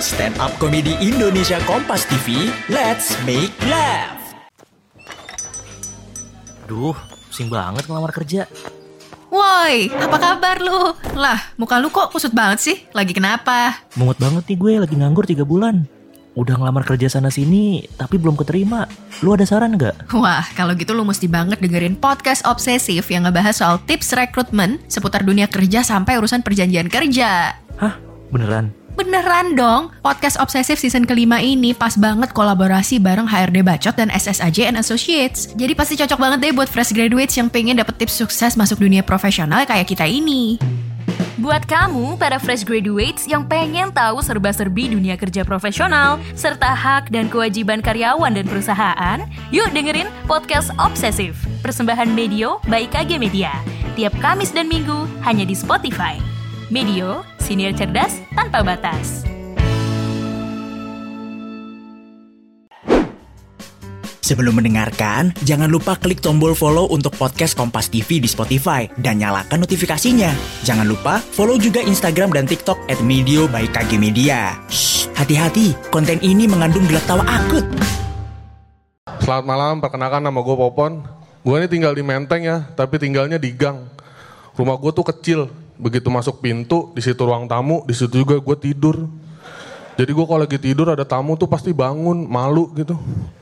Stand up komedi Indonesia Kompas TV, let's make laugh. Duh, pusing banget ngelamar kerja. Woi, apa kabar lu? Lah, muka lu kok kusut banget sih? Lagi kenapa? Mungut banget nih gue lagi nganggur 3 bulan. Udah ngelamar kerja sana sini, tapi belum keterima. Lu ada saran nggak? Wah, kalau gitu lu mesti banget dengerin podcast obsesif yang ngebahas soal tips rekrutmen seputar dunia kerja sampai urusan perjanjian kerja. Hah? Beneran? Beneran dong, podcast obsesif season kelima ini pas banget kolaborasi bareng HRD Bacot dan SSAJ and Associates. Jadi pasti cocok banget deh buat fresh graduates yang pengen dapet tips sukses masuk dunia profesional kayak kita ini. Buat kamu, para fresh graduates yang pengen tahu serba-serbi dunia kerja profesional, serta hak dan kewajiban karyawan dan perusahaan, yuk dengerin Podcast Obsesif, persembahan Medio by KG Media. Tiap Kamis dan Minggu, hanya di Spotify. Medio, senior cerdas tanpa batas. Sebelum mendengarkan, jangan lupa klik tombol follow untuk podcast Kompas TV di Spotify dan nyalakan notifikasinya. Jangan lupa follow juga Instagram dan TikTok at Medio by KG Media. Shh, hati-hati, konten ini mengandung gelak tawa akut. Selamat malam, perkenalkan nama gue Popon. Gue ini tinggal di Menteng ya, tapi tinggalnya di gang. Rumah gue tuh kecil, begitu masuk pintu, di situ ruang tamu, di situ juga gue tidur. Jadi gue kalau lagi tidur ada tamu tuh pasti bangun, malu gitu.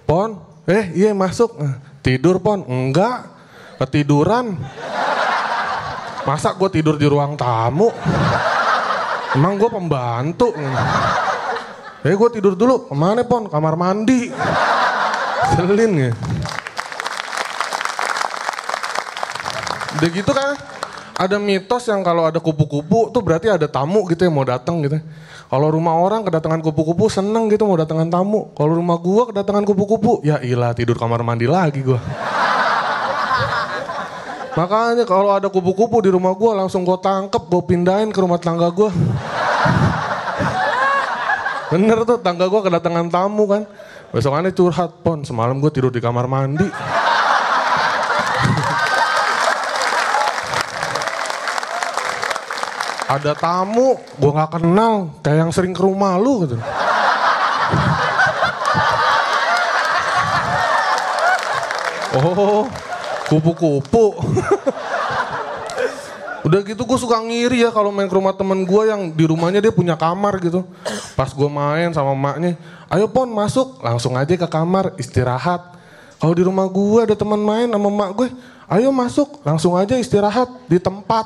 Pon, eh iya masuk. Eh, Tidur Pon, enggak, ketiduran. Masa gue tidur di ruang tamu? Emang gue pembantu? Eh gue tidur dulu, ke mana Pon? Kamar mandi. Selin ya. Udah gitu kan ada mitos yang kalau ada kupu-kupu tuh berarti ada tamu gitu yang mau datang gitu. Kalau rumah orang kedatangan kupu-kupu seneng gitu mau datangan tamu. Kalau rumah gua kedatangan kupu-kupu, ya ilah tidur kamar mandi lagi gua. Makanya kalau ada kupu-kupu di rumah gua langsung gua tangkep, gua pindahin ke rumah tangga gua. Bener tuh tangga gua kedatangan tamu kan. Besokannya curhat, pon semalam gua tidur di kamar mandi. Ada tamu, gue nggak kenal, kayak yang sering ke rumah lu gitu. Oh, kupu-kupu. Udah gitu gue suka ngiri ya kalau main ke rumah temen gue yang di rumahnya dia punya kamar gitu. Pas gue main sama maknya, ayo pon masuk, langsung aja ke kamar istirahat. Kalau di rumah gue ada teman main sama mak gue, ayo masuk, langsung aja istirahat di tempat.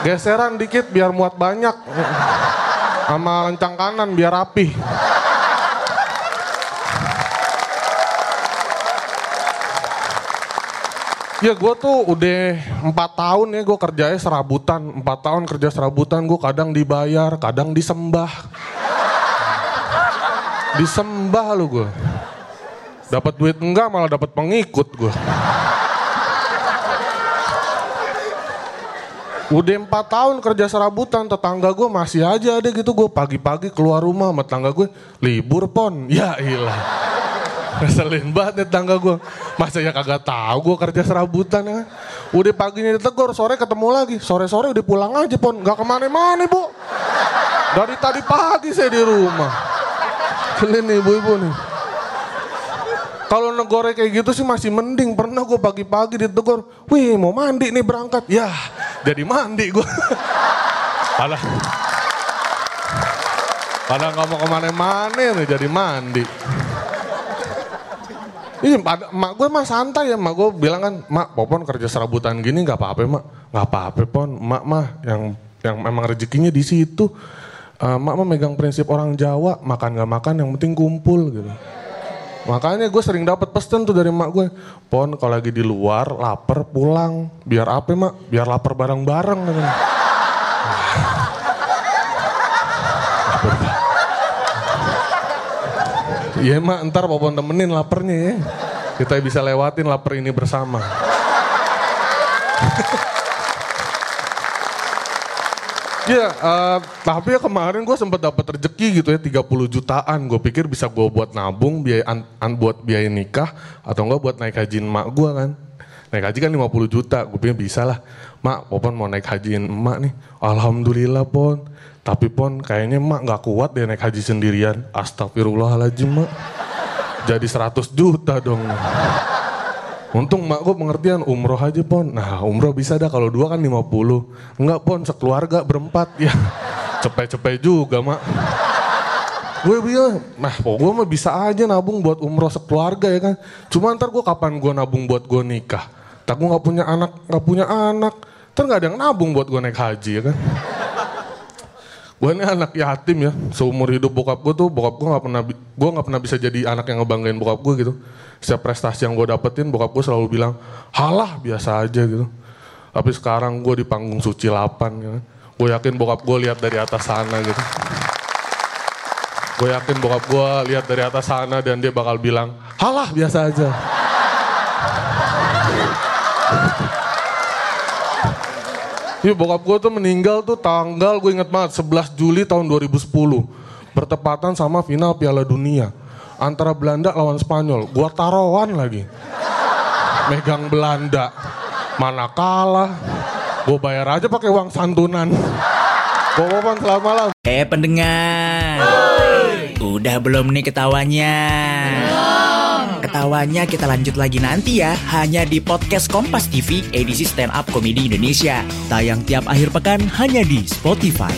Geseran dikit biar muat banyak. Sama lencang kanan biar rapi. Ya gue tuh udah empat tahun ya gue kerjanya serabutan. Empat tahun kerja serabutan gue kadang dibayar, kadang disembah. Disembah lu gue. Dapat duit enggak malah dapat pengikut gue. Udah empat tahun kerja serabutan, tetangga gue masih aja ada gitu gue pagi-pagi keluar rumah sama tetangga gue libur pon, ya ilah. Ngeselin banget tetangga gue. Masa ya kagak tahu gue kerja serabutan ya. Udah paginya ditegur, sore ketemu lagi. Sore-sore udah pulang aja pon, gak ke mana-mana bu. Dari tadi pagi saya di rumah. Selin nih ibu-ibu nih. Kalau negore kayak gitu sih masih mending. Pernah gue pagi-pagi ditegur, wih mau mandi nih berangkat. Ya jadi mandi gue. Padahal, padahal nggak mau ke mana-mana nih jadi mandi. Iya, mak gue mah santai ya, mak gue bilang kan, mak Popon kerja serabutan gini nggak apa-apa mak, nggak apa-apa Pon, mak mah yang yang memang rezekinya di situ. Uh, mak mah megang prinsip orang Jawa, makan nggak makan yang penting kumpul gitu. Makanya gue sering dapat pesan tuh dari mak gue. Pon kalau lagi di luar lapar pulang. Biar apa mak? Biar lapar bareng-bareng. Iya mak ntar popon temenin laparnya ya. Kita bisa lewatin lapar ini bersama. Iya, uh, tapi ya kemarin gue sempat dapat rezeki gitu ya 30 jutaan. Gue pikir bisa gue buat nabung biaya an, an, buat biaya nikah atau enggak buat naik haji mak gue kan. naik haji kan 50 juta. Gue pikir bisa lah. Mak, Popon mau naik hajiin emak nih. Alhamdulillah Pon. Tapi Pon kayaknya emak gak kuat deh naik haji sendirian. Astagfirullahaladzim mak. Jadi 100 juta dong. Untung mak gue pengertian umroh aja pon. Nah umroh bisa dah kalau dua kan 50. Enggak pon sekeluarga berempat ya. Cepet-cepet juga mak. Gue bilang, nah gue mah bisa aja nabung buat umroh sekeluarga ya kan. Cuma ntar gue kapan gue nabung buat gue nikah. Tak gue gak punya anak, gak punya anak. Ntar gak ada yang nabung buat gue naik haji ya kan. Gue ini anak yatim ya, seumur hidup bokap gue tuh, bokap gue gak pernah, gue gak pernah bisa jadi anak yang ngebanggain bokap gue gitu. Setiap prestasi yang gue dapetin, bokap gue selalu bilang, halah biasa aja gitu. Tapi sekarang gue di panggung suci 8 gitu. Gue yakin bokap gue lihat dari atas sana gitu. Gue yakin bokap gue lihat dari atas sana dan dia bakal bilang, halah biasa aja. Iya bokap gue tuh meninggal tuh tanggal gue inget banget 11 Juli tahun 2010 bertepatan sama final Piala Dunia antara Belanda lawan Spanyol. Gue taruhan lagi megang Belanda mana kalah gue bayar aja pakai uang santunan. Bapak selamat malam. Eh pendengar, udah belum nih ketawanya? Ketawanya kita lanjut lagi nanti ya, hanya di podcast Kompas TV edisi Stand Up Komedi Indonesia. Tayang tiap akhir pekan hanya di Spotify.